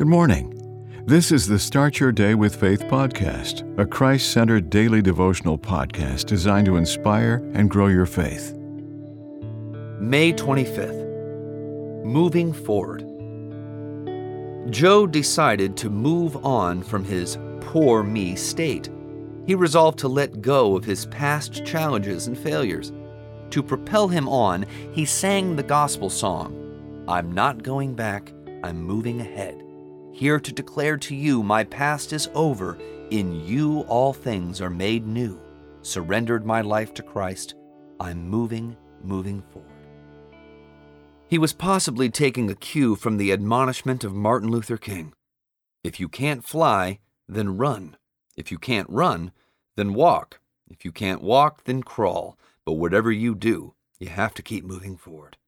Good morning. This is the Start Your Day with Faith podcast, a Christ centered daily devotional podcast designed to inspire and grow your faith. May 25th. Moving forward. Joe decided to move on from his poor me state. He resolved to let go of his past challenges and failures. To propel him on, he sang the gospel song I'm not going back, I'm moving ahead. Here to declare to you, my past is over. In you, all things are made new. Surrendered my life to Christ. I'm moving, moving forward. He was possibly taking a cue from the admonishment of Martin Luther King If you can't fly, then run. If you can't run, then walk. If you can't walk, then crawl. But whatever you do, you have to keep moving forward.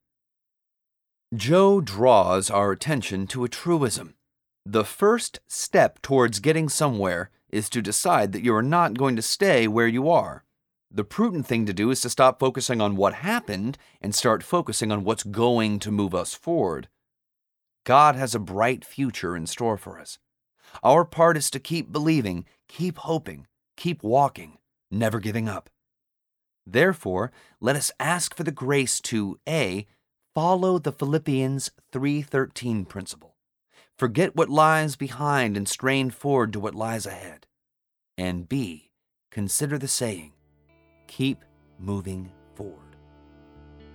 Joe draws our attention to a truism. The first step towards getting somewhere is to decide that you are not going to stay where you are. The prudent thing to do is to stop focusing on what happened and start focusing on what's going to move us forward. God has a bright future in store for us. Our part is to keep believing, keep hoping, keep walking, never giving up. Therefore, let us ask for the grace to A. Follow the Philippians 3:13 principle. Forget what lies behind and strain forward to what lies ahead. And B. Consider the saying, keep moving forward.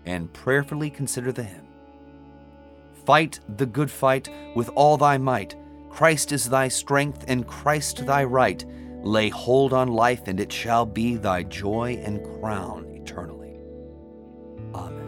And prayerfully consider the hymn. Fight the good fight with all thy might. Christ is thy strength and Christ thy right. Lay hold on life, and it shall be thy joy and crown eternally. Amen.